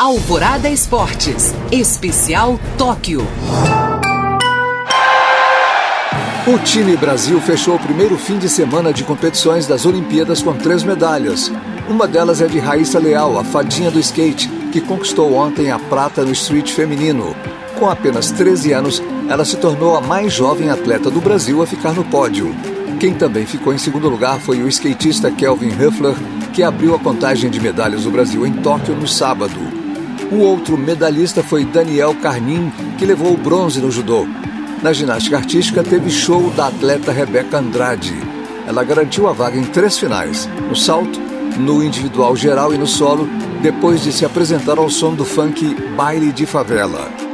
Alvorada Esportes, especial Tóquio. O time Brasil fechou o primeiro fim de semana de competições das Olimpíadas com três medalhas. Uma delas é de Raíssa Leal, a fadinha do skate, que conquistou ontem a prata no street feminino. Com apenas 13 anos, ela se tornou a mais jovem atleta do Brasil a ficar no pódio. Quem também ficou em segundo lugar foi o skatista Kelvin Huffler, que abriu a contagem de medalhas do Brasil em Tóquio no sábado. O outro medalhista foi Daniel Carnin, que levou o bronze no judô. Na ginástica artística, teve show da atleta Rebeca Andrade. Ela garantiu a vaga em três finais: no salto, no individual geral e no solo, depois de se apresentar ao som do funk Baile de Favela.